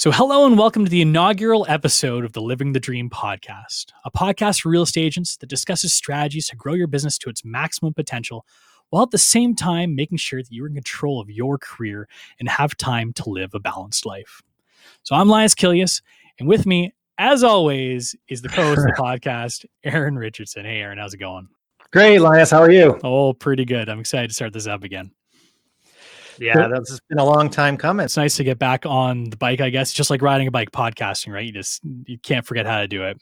So, hello and welcome to the inaugural episode of the Living the Dream podcast, a podcast for real estate agents that discusses strategies to grow your business to its maximum potential while at the same time making sure that you're in control of your career and have time to live a balanced life. So, I'm Linas Kilius, and with me, as always, is the co host of the podcast, Eryn Richardson. Hey, Eryn, how's it going? Great, Linas. How are you? Oh, pretty good. I'm excited to start this up again. Yeah, that's been a long time coming. It's nice to get back on the bike, I guess, just like riding a bike, podcasting, right? You just you can't forget how to do it.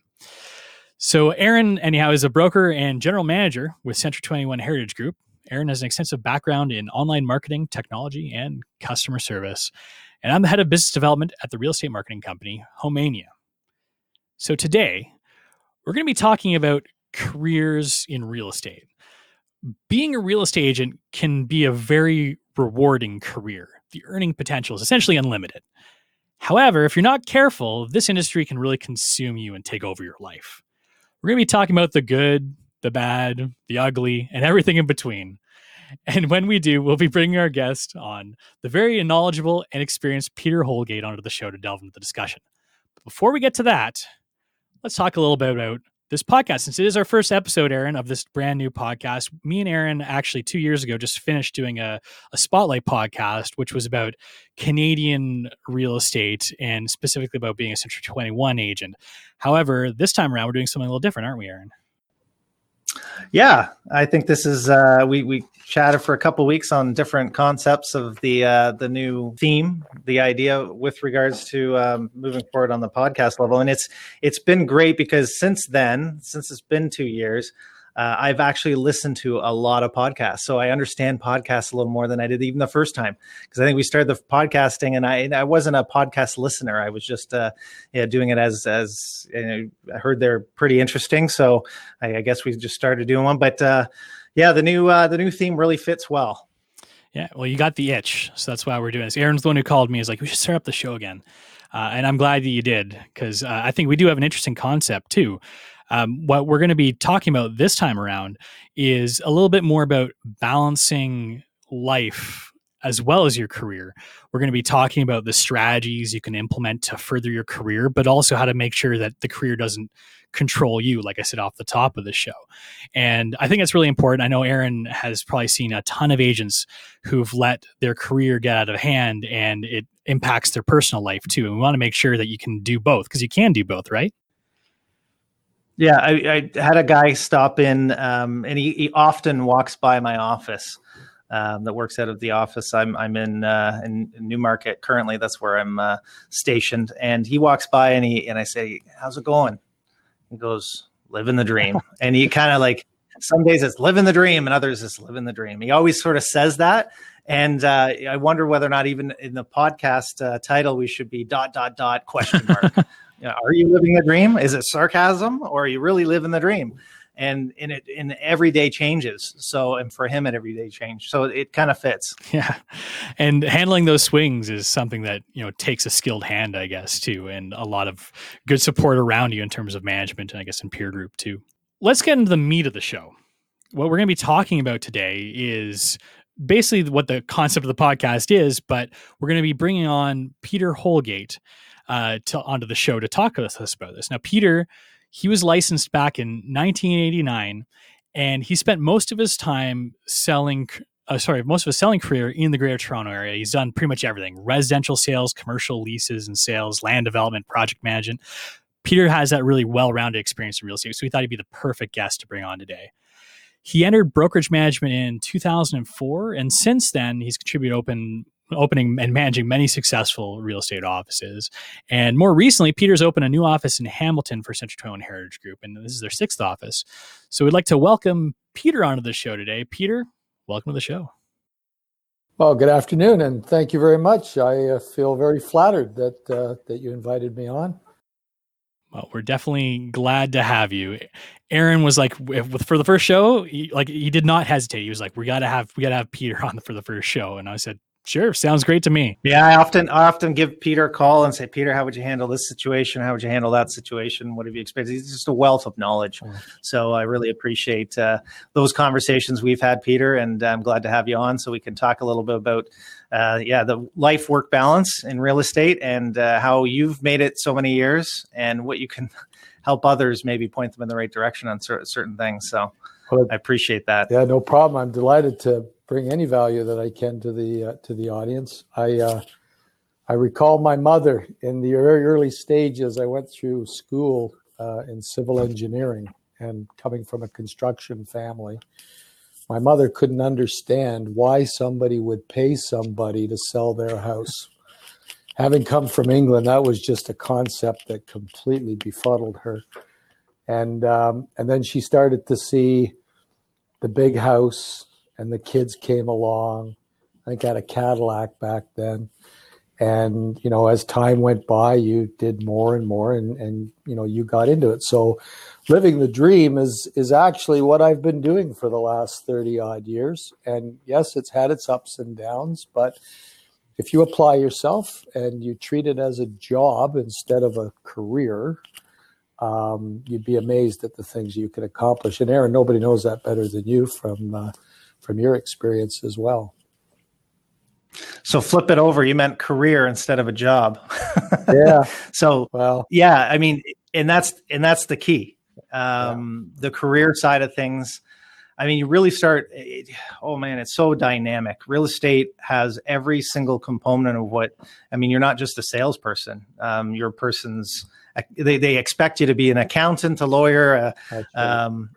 So Eryn, anyhow, is a broker and general manager with Century 21 Heritage Group. Eryn has an extensive background in online marketing, technology, and customer service. And I'm the head of business development at the real estate marketing company, Homeania. So today, we're going to be talking about careers in real estate. Being a real estate agent can be a very rewarding career. The earning potential is essentially unlimited. However, if you're not careful, this industry can really consume you and take over your life. We're going to be talking about the good, the bad, the ugly, and everything in between. And when we do, we'll be bringing our guest on, the very knowledgeable and experienced Peter Holgate, onto the show to delve into the discussion. But before we get to that, let's talk a little bit about this podcast. Since it is our first episode, Eryn, of this brand new podcast, me and Eryn actually two years ago just finished doing a, a spotlight podcast, which was about Canadian real estate and specifically about being a Century 21 agent. However, this time around, we're doing something a little different, aren't we, Eryn? Yeah, I think this is uh, we we chatted for a couple weeks on different concepts of the uh, the new theme, the idea with regards to um, moving forward on the podcast level, and it's it's been great because since then, since it's been two years, uh, I've actually listened to a lot of podcasts, so I understand podcasts a little more than I did even the first time. Because I think we started the podcasting, and I I wasn't a podcast listener. I was just uh, yeah doing it as as you know, I heard they're pretty interesting, so I, I, guess we just started doing one. But uh, yeah, the new uh, the new theme really fits well. Yeah, well, you got the itch, so that's why we're doing this. Eryn's the one who called me. Is like, we should start up the show again, uh, and I'm glad that you did because uh, I think we do have an interesting concept too. Um, what we're going to be talking about this time around is a little bit more about balancing life as well as your career. We're going to be talking about the strategies you can implement to further your career, but also how to make sure that the career doesn't control you, like I said off the top of the show. And I think it's really important. I know Eryn has probably seen a ton of agents who've let their career get out of hand and it impacts their personal life too. And we want to make sure that you can do both because you can do both, right? Yeah, I, I, had a guy stop in, um, and he, he, often walks by my office. Um, that works out of the office. I'm I'm in uh, in, Newmarket currently. That's where I'm uh, stationed. And he walks by and he and I say, "How's it going?" He goes, "Living the dream." and he kind of like some days it's living the dream, and others it's living the dream. He always sort of says that. And uh, I wonder whether or not even in the podcast uh, title we should be dot dot dot question mark. you know, are you living the dream? Is it sarcasm or are you really living the dream? And in it in everyday changes. So and for him it everyday change. So it kind of fits. Yeah. And handling those swings is something that, you know, takes a skilled hand, I guess, too, and a lot of good support around you in terms of management and I guess in peer group too. Let's get into the meat of the show. What we're going to be talking about today is basically what the concept of the podcast is, but we're going to be bringing on Peter Holgate uh, to onto the show to talk with us about this. Now, Peter, he was licensed back in 1989, and he spent most of his time selling. Uh, sorry, most of his selling career in the Greater Toronto area. He's done pretty much everything: residential sales, commercial leases and sales, land development, project management. Peter has that really well-rounded experience in real estate, so we thought he'd be the perfect guest to bring on today. He entered brokerage management in 2004, and since then, he's contributed open opening and managing many successful real estate offices. And more recently, Peter's opened a new office in Hamilton for Century 21 Heritage Group, and this is their sixth office. So we'd like to welcome Peter onto the show today. Peter, welcome to the show. Well, good afternoon, and thank you very much. I uh, feel very flattered that uh, that you invited me on. Well, we're definitely glad to have you. Eryn was like, for the first show, he, like he did not hesitate. He was like, "We got to have, we got to have Peter on for the first show," and I said, Sure, sounds great to me. Yeah, I often I often give Peter a call and say, Peter, how would you handle this situation? How would you handle that situation? What have you experienced? He's just a wealth of knowledge. So I really appreciate uh, those conversations we've had, Peter, and I'm glad to have you on so we can talk a little bit about, uh, yeah, the life work balance in real estate and uh, how you've made it so many years and what you can help others maybe point them in the right direction on certain things. So well, I appreciate that. Yeah, no problem. I'm delighted to bring any value that I can to the uh, to the audience. I uh, I recall my mother in the very early stages. I went through school uh, in civil engineering and coming from a construction family. My mother couldn't understand why somebody would pay somebody to sell their house. Having come from England, that was just a concept that completely befuddled her. And um, and then she started to see the big house, and the kids came along. I had a Cadillac back then. And, you know, as time went by, you did more and more and, and, you know, you got into it. So living the dream is, is actually what I've been doing for the last 30 odd years. And yes, it's had its ups and downs, but if you apply yourself and you treat it as a job instead of a career, um, you'd be amazed at the things you can accomplish. And Eryn, nobody knows that better than you from uh, from your experience as well. So flip it over. You meant career instead of a job. yeah. so well, yeah. I mean, and that's and that's the key. Um, yeah. The career side of things. I mean, you really start. It, oh man, it's so dynamic. Real estate has every single component of what. I mean, you're not just a salesperson. Um, you're a person's they, they expect you to be an accountant, a lawyer, a, um,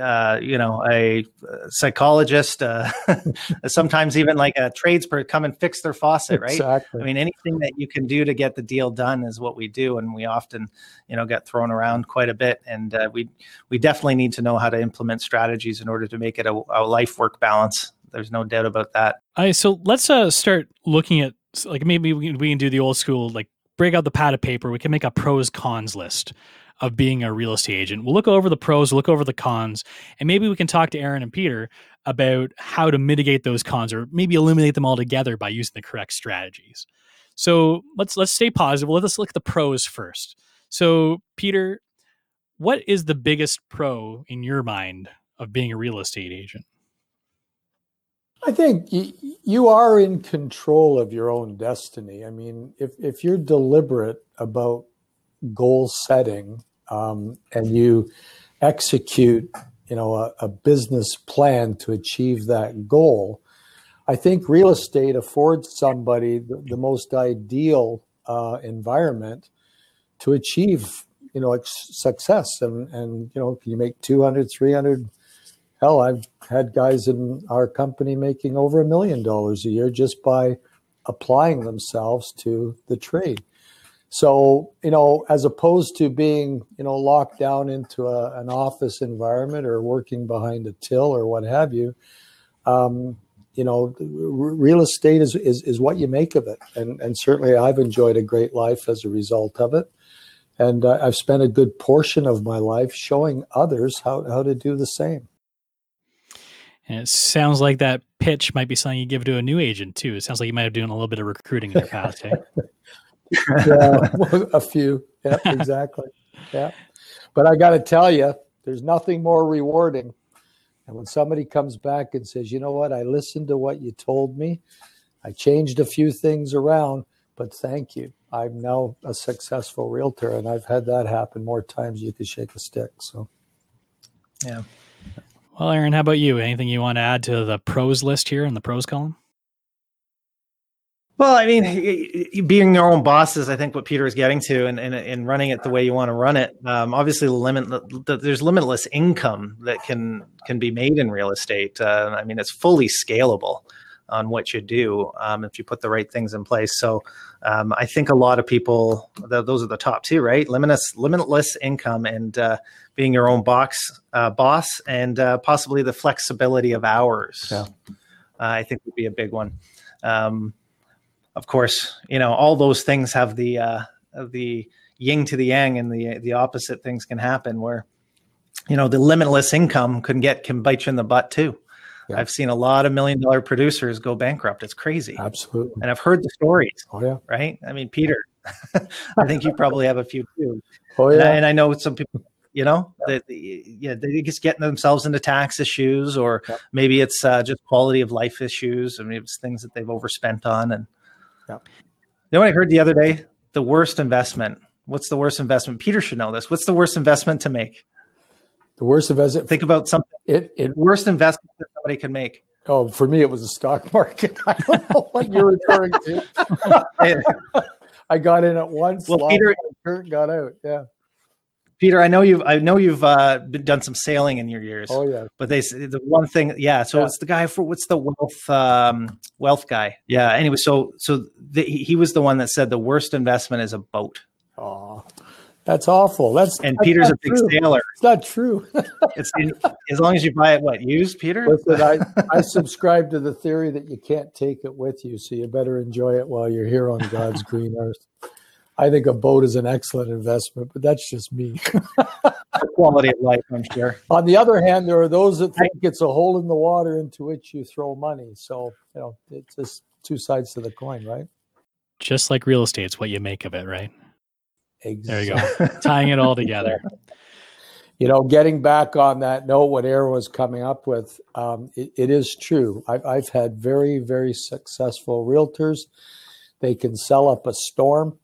uh, you know, a psychologist, uh, sometimes even like a tradesperson come and fix their faucet, right? Exactly. I mean, anything that you can do to get the deal done is what we do, and we often, you know, get thrown around quite a bit, and uh, we we definitely need to know how to implement strategies in order to make it a, a life work balance. There's no doubt about that. All right, so let's uh, start looking at like maybe we can, we can do the old school like break out the pad of paper. We can make a pros cons list of being a real estate agent. We'll look over the pros, look over the cons, and maybe we can talk to Aaron and Peter about how to mitigate those cons or maybe eliminate them altogether by using the correct strategies. So let's let's stay positive. Let's look at the pros first. So Peter, what is the biggest pro in your mind of being a real estate agent? I think you are in control of your own destiny. I mean, if, if you're deliberate about goal setting um, and you execute, you know, a, a, business plan to achieve that goal, I think real estate affords somebody the, the most ideal uh, environment to achieve, you know, success. And, and, you know, can you make 200, 300, hell, I've had guys in our company making over a million dollars a year just by applying themselves to the trade. So, you know, as opposed to being, you know, locked down into a, an office environment or working behind a till or what have you, um, you know, r- real estate is, is, is what you make of it. And, and certainly I've enjoyed a great life as a result of it. And uh, I've spent a good portion of my life showing others how, how to do the same. And it sounds like that pitch might be something you give to a new agent too. It sounds like you might have done a little bit of recruiting in your past. Eh? yeah, a few. Yeah, exactly. Yeah. But I got to tell you, there's nothing more rewarding. And when somebody comes back and says, you know what, I listened to what you told me, I changed a few things around, but thank you. I'm now a successful realtor, and I've had that happen more times you could shake a stick. So, yeah. Well, Eryn, how about you? Anything you want to add to the pros list here in the pros column? Well, I mean, being your own boss is, I think, what Peter is getting to, and, and, and running it the way you want to run it. Um, obviously, limit there's limitless income that can can be made in real estate. Uh, I mean, it's fully scalable on what you do um, if you put the right things in place. So, um, I think a lot of people, those are the top two, right? Limitless, limitless income, and uh, being your own box uh, boss and uh, possibly the flexibility of hours. Yeah. Uh, I think would be a big one. Um, of course, you know all those things have the uh, the yin to the yang, and the the opposite things can happen. Where you know the limitless income can get can bite you in the butt too. Yeah. I've seen a lot of million dollar producers go bankrupt. It's crazy. Absolutely. And I've heard the stories. Oh yeah. Right. I mean, Peter, I think you probably have a few too. Oh yeah. And I, and I know some people, you know, that yeah, they just getting themselves into tax issues, or yep. maybe it's uh, just quality of life issues. I mean, it's things that they've overspent on. And yep. you know what I heard the other day? The worst investment. What's the worst investment? Peter should know this. What's the worst investment to make? The worst investment. Think about something. It, it worst investment that somebody can make. Oh, for me, it was the stock market. I don't know what you're referring to. I got in at once. Well, Peter got out. Yeah. Peter, I know you've I know you've uh, been, done some sailing in your years. Oh yeah. But they the one thing, yeah. So yeah. it's the guy for what's the wealth um, wealth guy? Yeah. Anyway, so so the, he was the one that said the worst investment is a boat. Oh, that's awful. That's and that's Peter's a big true. sailor. It's not true. it's as long as you buy it what used, Peter. Listen, I I subscribe to the theory that you can't take it with you, so you better enjoy it while you're here on God's green earth. I think a boat is an excellent investment, but that's just me. quality of life, I'm sure. On the other hand, there are those that think it's a hole in the water into which you throw money. So you know, it's just two sides to the coin, right? Just like real estate, it's what you make of it, right? Exactly. There you go. Tying it all together. You know, getting back on that note, what Aaron was coming up with, um, it, it is true. I've, I've had very, very successful realtors. They can sell up a storm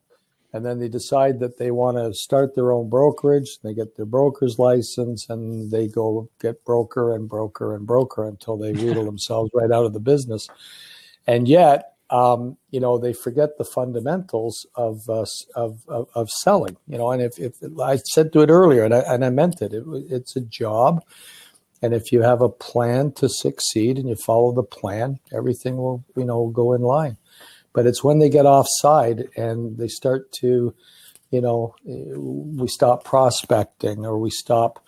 and then they decide that they want to start their own brokerage. They get their broker's license and they go get broker and broker and broker until they wheedle themselves right out of the business. And yet, um, you know, they forget the fundamentals of, uh, of, of, of selling. You know, and if, if I said to it earlier, and I, and I meant it, it, it's a job. And if you have a plan to succeed and you follow the plan, everything will, you know, go in line. But it's when they get offside and they start to, you know, we stop prospecting or we stop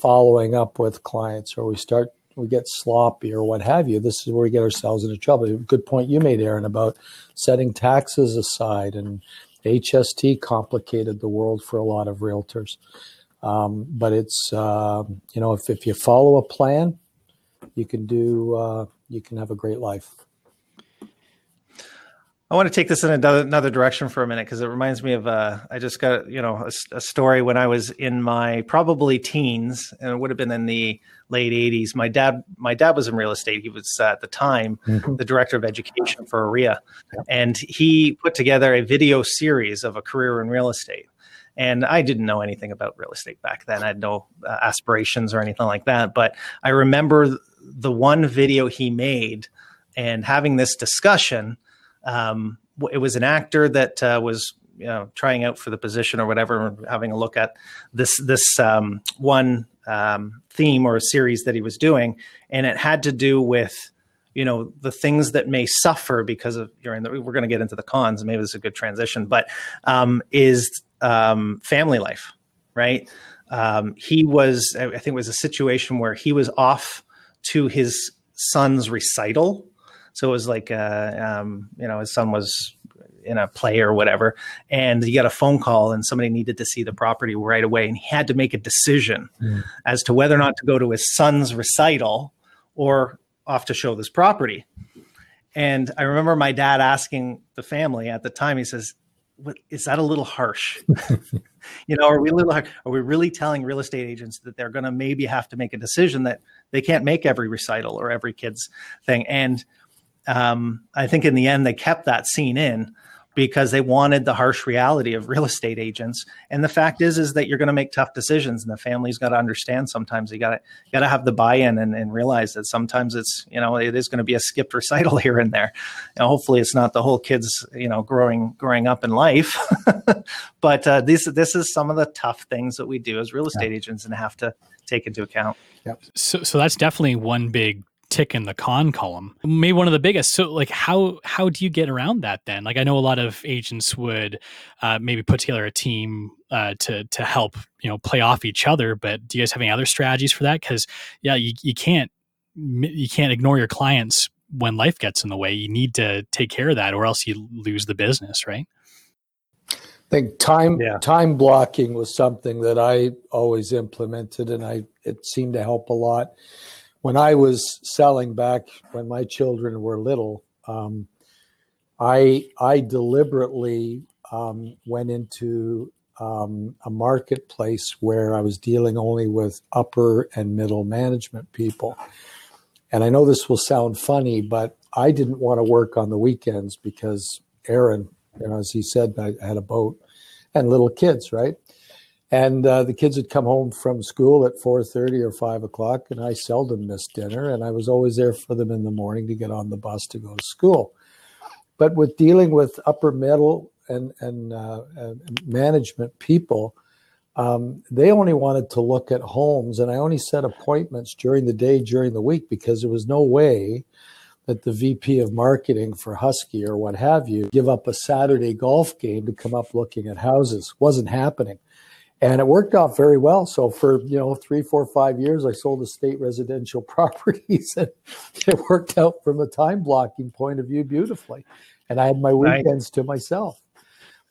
following up with clients or we start we get sloppy or what have you. This is where we get ourselves into trouble. Good point you made, Eryn, about setting taxes aside and HST complicated the world for a lot of realtors. Um, but it's uh, you know if, if you follow a plan, you can do uh, you can have a great life. I want to take this in another, another direction for a minute because it reminds me of uh, I just got you know a, a, story when I was in my probably teens and it would have been in the late 80s. My dad my dad was in real estate. He was uh, at the time mm-hmm. the director of education for OREA, yeah. and he put together a video series of a career in real estate. And I didn't know anything about real estate back then. I had no uh, aspirations or anything like that. But I remember the one video he made and having this discussion um, it was an actor that uh, was you know trying out for the position or whatever, having a look at this this um, one um, theme or a series that he was doing, and it had to do with you know the things that may suffer because of you're in the, we're going to get into the cons maybe this is a good transition but um, is um, family life right? Um, he was i think it was a situation where he was off to his son's recital so it was like, uh, um, you know, his son was in a play or whatever, and he got a phone call, and somebody needed to see the property right away, and he had to make a decision mm. as to whether or not to go to his son's recital or off to show this property. And I remember my dad asking the family at the time, he says, is that a little harsh? you know, are we little, are we really telling real estate agents that they're going to maybe have to make a decision that they can't make every recital or every kid's thing? And um, I think in the end they kept that scene in because they wanted the harsh reality of real estate agents. And the fact is, is that you're going to make tough decisions, and the family's got to understand. Sometimes you got to got to have the buy-in and, and, realize that sometimes it's you know it is going to be a skipped recital here and there. And hopefully, it's not the whole kids you know growing growing up in life. but uh, this this is some of the tough things that we do as real estate yeah. agents and have to take into account. Yep. So so that's definitely one big tick in the con column maybe one of the biggest. So like how how do you get around that then? Like i know a lot of agents would uh, maybe put together a team uh, to to help you know play off each other but do you guys have any other strategies for that? Because yeah you, you can't you can't ignore your clients when life gets in the way. You need to take care of that or else you lose the business right? I think time yeah. time blocking was something that I always implemented, and I it seemed to help a lot when I was selling back when my children were little, um, I I deliberately um, went into um, a marketplace where I was dealing only with upper and middle management people. And I know this will sound funny, but I didn't want to work on the weekends because Eryn, you know, as he said, I had a boat and little kids, right? And uh, the kids would come home from school at four thirty or five o'clock, and I seldom missed dinner, and I was always there for them in the morning to get on the bus to go to school. But with dealing with upper middle and and, uh, and management people, um, they only wanted to look at homes, and I only set appointments during the day, during the week, because there was no way that the VP of marketing for Husky or what have you give up a Saturday golf game to come up looking at houses. Wasn't happening. And it worked out very well. So for, you know, three, four, five years, I sold estate residential properties and it worked out from a time blocking point of view beautifully. And I had my weekends to myself.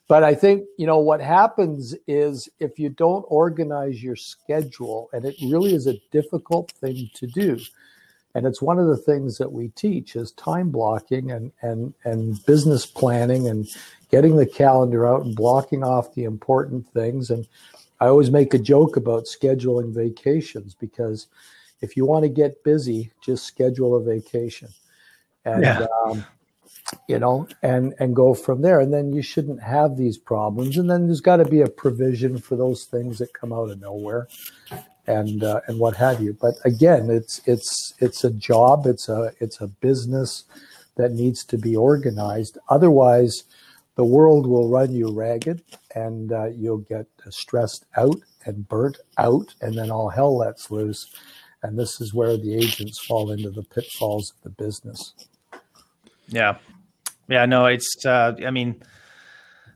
But I think, you know, what happens is if you don't organize your schedule, and it really is a difficult thing to do. And it's one of the things that we teach is time blocking and, and, and business planning and getting the calendar out and blocking off the important things. And I always make a joke about scheduling vacations because if you want to get busy, just schedule a vacation. And yeah. um, you know, and and go from there. And then you shouldn't have these problems. And then there's got to be a provision for those things that come out of nowhere, and uh, and what have you. But again, it's it's it's a job. It's a it's a business that needs to be organized. Otherwise, the world will run you ragged, and uh, you'll get stressed out and burnt out, and then all hell lets loose. And this is where the agents fall into the pitfalls of the business. Yeah, yeah, no, it's. Uh, I mean,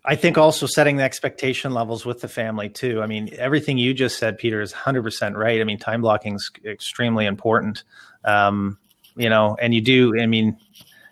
I think also setting the expectation levels with the family too. I mean, everything you just said, Peter, is hundred percent right. I mean, time blocking is extremely important. Um, you know, and you do. I mean,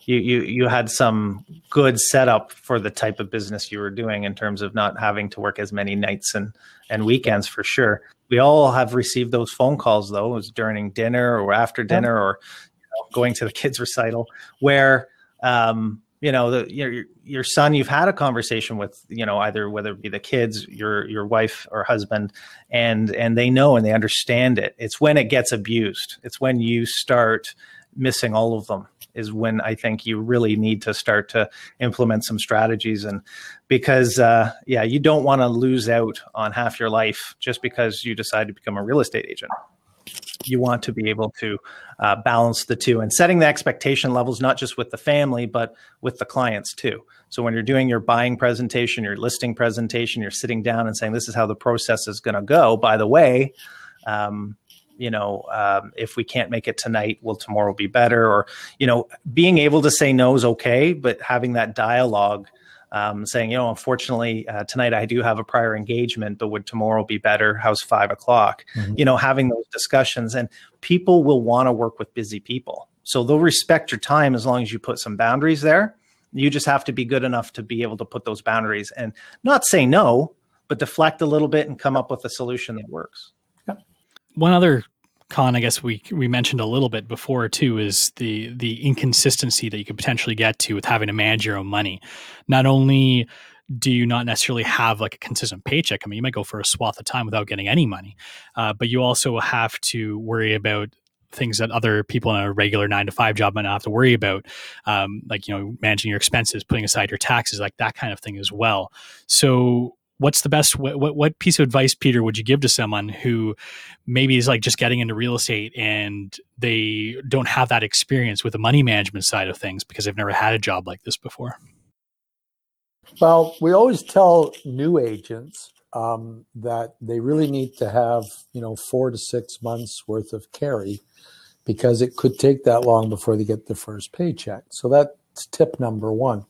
you you you had some good setup for the type of business you were doing in terms of not having to work as many nights and and weekends for sure. We all have received those phone calls though, it was during dinner or after dinner or you know, going to the kids recital where um, you know the your your son you've had a conversation with you know either whether it be the kids your your wife or husband and and they know and they understand it. It's when it gets abused. It's when you start missing all of them is when i think you really need to start to implement some strategies. And because uh, yeah you don't want to lose out on half your life just because you decide to become a real estate agent you want to be able to uh, balance the two and setting the expectation levels not just with the family but with the clients too. So when you're doing your buying presentation your listing presentation you're sitting down and saying this is how the process is going to go. By the way um, you know um, if we can't make it tonight will tomorrow be better? Or you know being able to say no is okay but having that dialogue um, saying, you know, unfortunately, uh, tonight I do have a prior engagement, but would tomorrow be better? How's five o'clock? Mm-hmm. You know, having those discussions, and people will want to work with busy people. So they'll respect your time as long as you put some boundaries there. You just have to be good enough to be able to put those boundaries and not say no, but deflect a little bit and come up with a solution that works. One other con i guess we we mentioned a little bit before too is the the inconsistency that you could potentially get to with having to manage your own money not only do you not necessarily have like a consistent paycheck i mean you might go for a swath of time without getting any money uh, but you also have to worry about things that other people in a regular nine to five job might not have to worry about, um, like you know managing your expenses, putting aside your taxes, like that kind of thing as well. So what's the best what, what piece of advice peter would you give to someone who maybe is like just getting into real estate and they don't have that experience with the money management side of things because they've never had a job like this before? Well we always tell new agents um, that they really need to have you know four to six months worth of carry because it could take that long before they get their first paycheck. So that's tip number one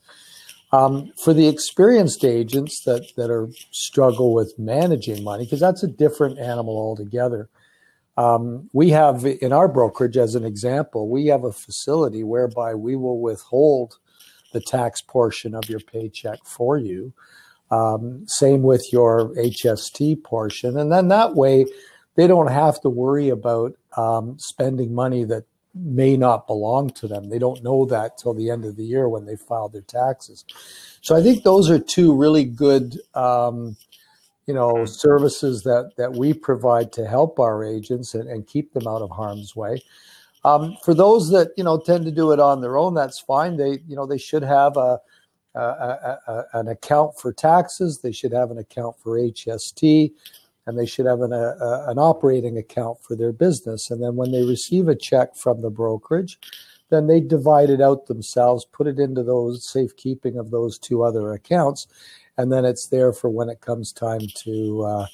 um, for the experienced agents that that are struggle with managing money, because that's a different animal altogether. Um, we have in our brokerage, as an example, we have a facility whereby we will withhold the tax portion of your paycheck for you. Um, same with your HST portion, and then that way they don't have to worry about um, spending money that may not belong to them. They don't know that till the end of the year when they file their taxes. So I think those are two really good, um, you know, services that that we provide to help our agents and, and keep them out of harm's way. Um, for those that you know tend to do it on their own, that's fine. They you know they should have a, a, a, a an account for taxes. They should have an account for HST and they should have an, a, an operating account for their business. And then when they receive a check from the brokerage, then they divide it out themselves, put it into those safekeeping of those two other accounts, and then it's there for when it comes time to uh,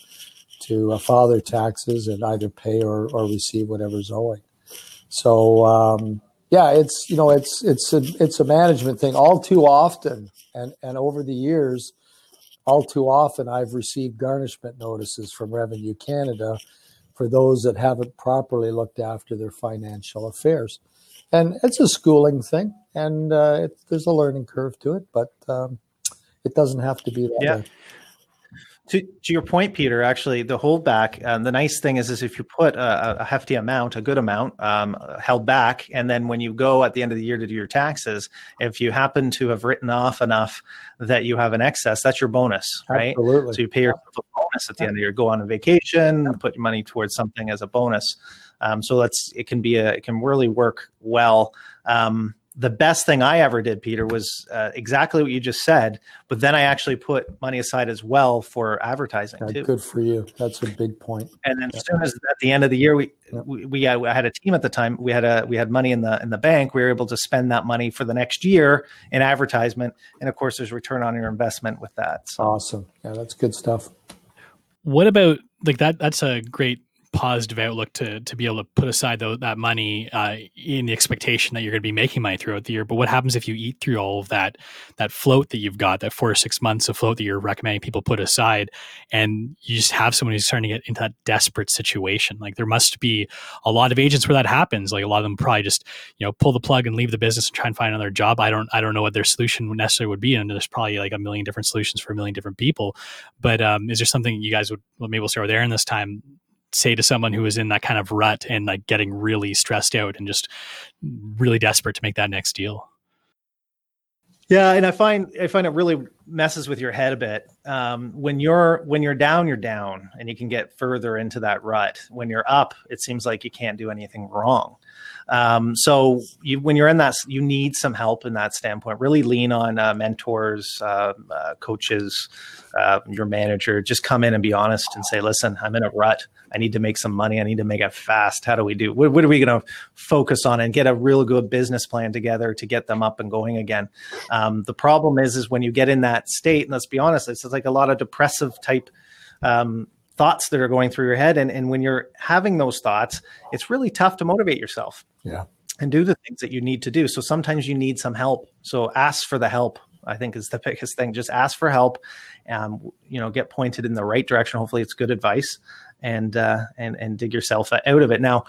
to uh, file their taxes and either pay or, or receive whatever's owing. So um, yeah, it's you know it's it's a it's a management thing. All too often, and and over the years, all too often I've received garnishment notices from Revenue Canada for those that haven't properly looked after their financial affairs. And it's a schooling thing, and uh, it, there's a learning curve to it, but um, it doesn't have to be that yeah. way to, to your point, Peter, actually, the holdback, um, the nice thing is, is if you put a, a hefty amount, a good amount, um, held back, and then when you go at the end of the year to do your taxes, if you happen to have written off enough that you have an excess, that's your bonus, right? Absolutely. So you pay yourself a bonus at the end of the year. Go on a vacation, put your money towards something as a bonus. Um, so that's it can be a it can really work well. Um, the best thing I ever did, Peter, was uh, exactly what you just said. But then I actually put money aside as well for advertising yeah, too. Good for you. That's a big point. And then as soon as at the end of the year, we yeah. we, we had, I had a team at the time. We had a we had money in the in the bank. We were able to spend that money for the next year in advertisement, and of course, there's return on your investment with that. So. Awesome. Yeah, that's good stuff. What about like that? That's a great positive outlook to to be able to put aside the, that money uh, in the expectation that you're going to be making money throughout the year. But what happens if you eat through all of that that float that you've got, that four or six months of float that you're recommending people put aside, and you just have someone who's starting to get into that desperate situation? Like there must be a lot of agents where that happens. Like a lot of them probably just you know pull the plug and leave the business and try and find another job. I don't I don't know what their solution necessarily would be, and there's probably like a million different solutions for a million different people. But um, is there something you guys would well, maybe we'll start with Eryn this time say to someone who is in that kind of rut and like getting really stressed out and just really desperate to make that next deal? Yeah, and I find I find it really messes with your head a bit. Um, when you're when you're down, you're down, and you can get further into that rut. When you're up, it seems like you can't do anything wrong. Um, so you, when you're in that, you need some help in that standpoint. Really lean on uh, mentors, uh, uh, coaches, uh, your manager. Just come in and be honest and say, "Listen, I'm in a rut. I need to make some money. I need to make it fast. How do we do? What, what are we going to focus on and get a real good business plan together to get them up and going again?" Um, the problem is, is when you get in that state, and let's be honest, it's like a lot of depressive type um, thoughts that are going through your head. And, and when you're having those thoughts, it's really tough to motivate yourself. Yeah. And do the things that you need to do. So sometimes you need some help. So ask for the help. I think is the biggest thing. Just ask for help, um, you know, get pointed in the right direction. Hopefully, it's good advice, and uh, and and dig yourself out of it. Now,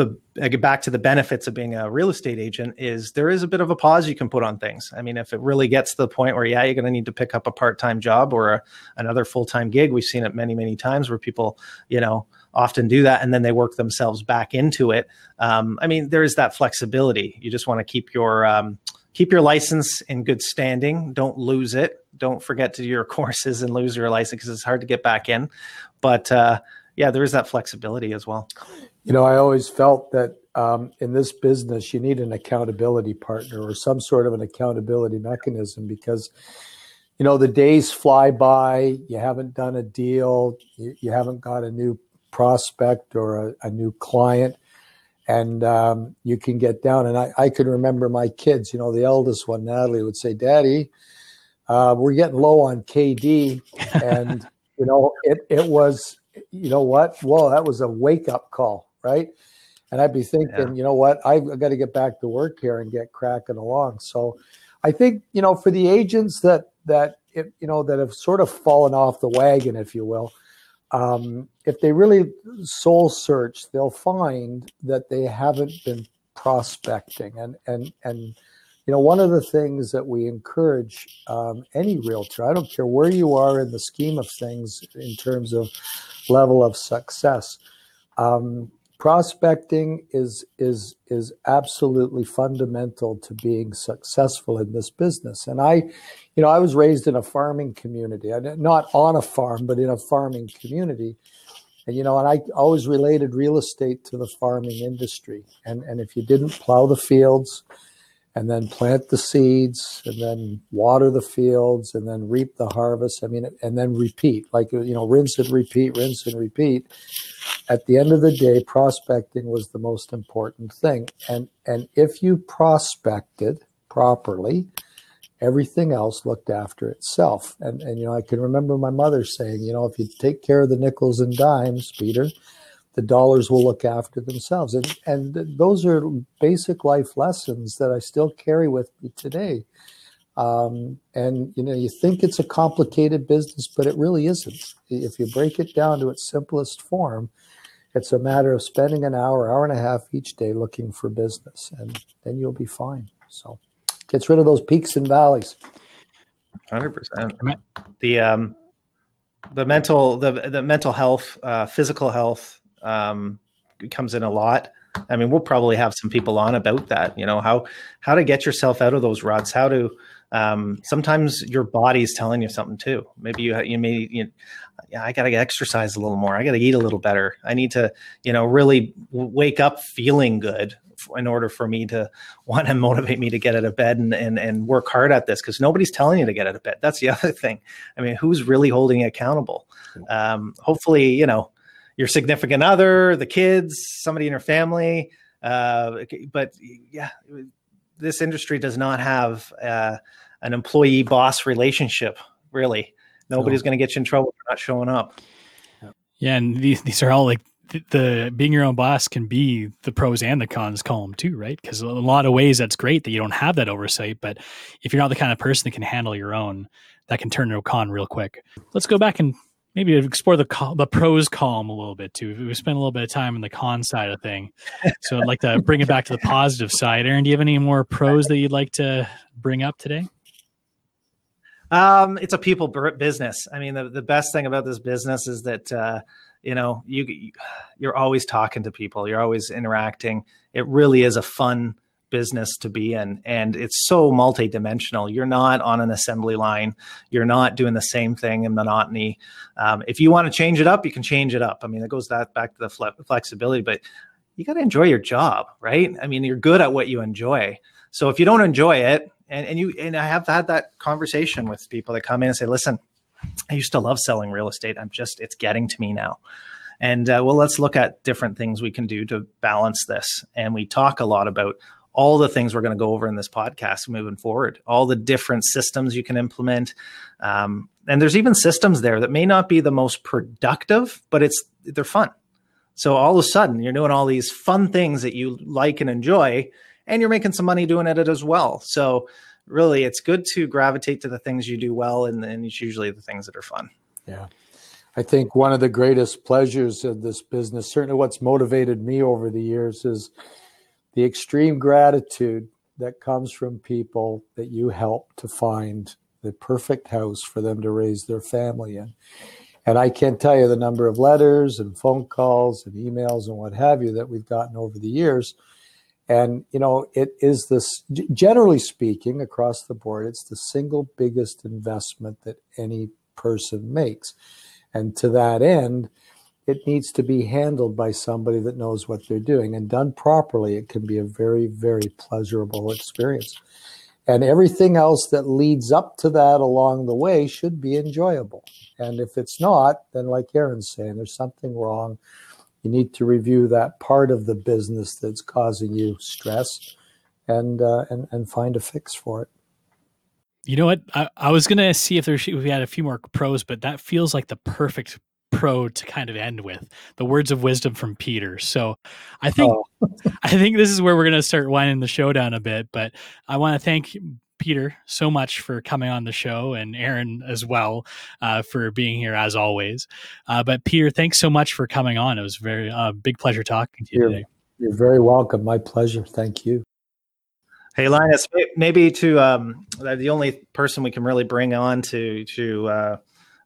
the I get back to the benefits of being a real estate agent is there is a bit of a pause you can put on things. I mean, if it really gets to the point where yeah, you're going to need to pick up a part-time job or a, another full-time gig, we've seen it many many times where people you know often do that and then they work themselves back into it. Um, I mean, there is that flexibility. You just want to keep your um, keep your license in good standing. Don't lose it. Don't forget to do your courses and lose your license because it's hard to get back in. But uh, yeah, there is that flexibility as well. You know, I always felt that um, in this business, you need an accountability partner or some sort of an accountability mechanism because, you know, the days fly by. You haven't done a deal, you, you haven't got a new prospect or a, a new client, and um, you can get down. And I, I can remember my kids, you know, the eldest one, Natalie, would say, Daddy, uh, we're getting low on KD. And, you know, it, it was, you know what? Whoa, that was a wake up call right? And I'd be thinking, yeah. you know what, I've got to get back to work here and get cracking along. So I think, you know, for the agents that that it, you know that have sort of fallen off the wagon, if you will, um, if they really soul search, they'll find that they haven't been prospecting. And and and you know, one of the things that we encourage um, any realtor, I don't care where you are in the scheme of things in terms of level of success, Um, prospecting is is is absolutely fundamental to being successful in this business. And I, you know, I was raised in a farming community, not on a farm, but in a farming community. And you know, and I always related real estate to the farming industry. And and if you didn't plow the fields, and then plant the seeds and then water the fields and then reap the harvest. I mean, and then repeat, like, you know, rinse and repeat, rinse and repeat. At the end of the day, prospecting was the most important thing. And, and if you prospected properly, everything else looked after itself. And, and, you know, I can remember my mother saying, you know, if you take care of the nickels and dimes, Peter, the dollars will look after themselves. And, and those are basic life lessons that I still carry with me today. Um, and you know, you think it's a complicated business, but it really isn't. If you break it down to its simplest form, it's a matter of spending an hour, hour and a half each day looking for business, and then you'll be fine. So, gets rid of those peaks and valleys. Hundred percent. The um, the mental the the mental health, uh, physical health, um, comes in a lot. I mean, we'll probably have some people on about that. You know how how to get yourself out of those ruts. How to um, sometimes your body's telling you something too. Maybe you you may you, yeah, I got to exercise a little more. I got to eat a little better. I need to you know really wake up feeling good in order for me to want to motivate me to get out of bed and and, and work hard at this because nobody's telling you to get out of bed. That's the other thing. I mean, who's really holding you accountable? Um, hopefully, you know your significant other, the kids, somebody in your family. Uh, but yeah, this industry does not have uh, an employee boss relationship, really. Nobody's going to get you in trouble for not showing up. Yeah, and these these are all like the, the, being your own boss can be the pros and the cons column too, right? Because a lot of ways that's great that you don't have that oversight, but if you're not the kind of person that can handle your own, that can turn into a con real quick. Let's go back and maybe explore the the pros column a little bit too. We spent a little bit of time on the con side of thing, so I'd like to bring it back to the positive side. Eryn, do you have any more pros that you'd like to bring up today? Um, it's a people business. I mean, the, the best thing about this business is that uh, you know you you're always talking to people, you're always interacting. It really is a fun business to be in and it's so multidimensional. You're not on an assembly line. You're not doing the same thing in monotony. Um, if you want to change it up you can change it up. I mean it goes that back to the fle- flexibility but you got to enjoy your job right? I mean you're good at what you enjoy. So if you don't enjoy it and, and you and i have had that conversation with people that come in and say listen i used to love selling real estate. I'm just it's getting to me now. And uh, well let's look at different things we can do to balance this. And we talk a lot about all the things we're going to go over in this podcast moving forward, all the different systems you can implement. Um, and there's even systems there that may not be the most productive, but it's they're fun. So all of a sudden, you're doing all these fun things that you like and enjoy, and you're making some money doing it as well. So really, it's good to gravitate to the things you do well, and, and it's usually the things that are fun. Yeah. I think one of the greatest pleasures of this business, certainly what's motivated me over the years, is the extreme gratitude that comes from people that you help to find the perfect house for them to raise their family in. And I can't tell you the number of letters and phone calls and emails and what have you that we've gotten over the years. And, you know, it is this, generally speaking, across the board, it's the single biggest investment that any person makes. And to that end, it needs to be handled by somebody that knows what they're doing. And done properly it can be a very very pleasurable experience. And everything else that leads up to that along the way should be enjoyable. And if it's not then like eryn's saying there's something wrong. You need to review that part of the business that's causing you stress and uh, and and find a fix for it. You know what? I, I was gonna see if there's if we had a few more pros, but that feels like the perfect pro to kind of end with the words of wisdom from Peter. So I think oh. I think this is where we're going to start winding the show down a bit. But I want to thank Peter so much for coming on the show and Eryn as well uh, for being here as always. Uh, but Peter, thanks so much for coming on. It was very a uh, big pleasure talking to you you're, today. You're very welcome. My pleasure. Thank you. Hey Linas, maybe to um, the only person we can really bring on to to uh,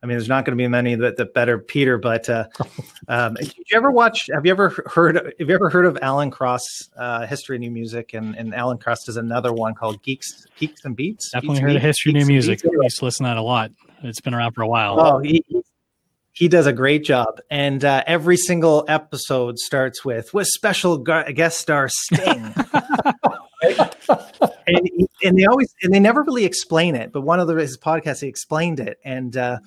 I mean, there's not going to be many that, that better Peter. But uh, um, did you ever watch? Have you ever heard? Have you ever heard of Alan Cross, uh, History of New Music? And, and Alan Cross does another one called Geeks, Geeks and Beats. Definitely Geeks heard of History of Geeks New Music. Beats? I used to listen to that a lot. It's been around for a while. Oh, he, he does a great job, and uh, every single episode starts with with special gu- guest star Sting. and, and they always and they never really explain it, but one of the his podcasts he explained it, and uh,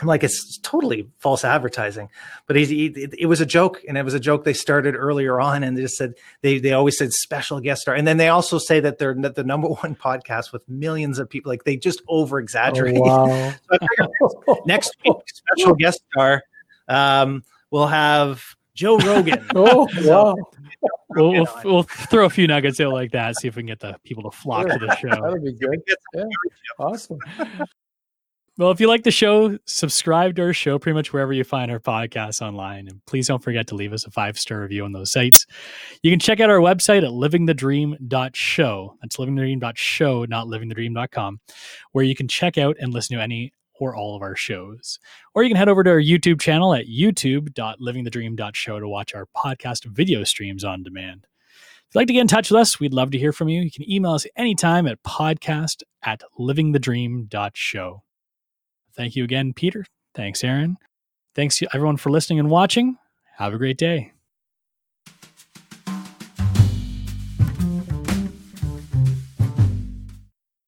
I'm like, it's totally false advertising, but he, he, it, it was a joke, and it was a joke they started earlier on, and they just said they they always said special guest star, and then they also say that they're the number one podcast with millions of people, like they just over Oh, exaggerate. wow. So next week, special guest star, um, we'll have Joe Rogan. Oh, wow. we'll, we'll, we'll throw a few nuggets out like that. See if we can get the people to flock to the show. That'll be good. Yeah. Awesome. Well, if you like the show, subscribe to our show pretty much wherever you find our podcasts online. And please don't forget to leave us a five star review on those sites. You can check out our website at livingthedream.show. That's livingthedream.show, not livingthedream.com, where you can check out and listen to any or all of our shows. Or you can head over to our YouTube channel at youtube.livingthedream.show to watch our podcast video streams on demand. If you'd like to get in touch with us, we'd love to hear from you. You can email us anytime at podcast at livingthedream.show. Thank you again, Peter. Thanks, Eryn. Thanks everyone for listening and watching. Have a great day.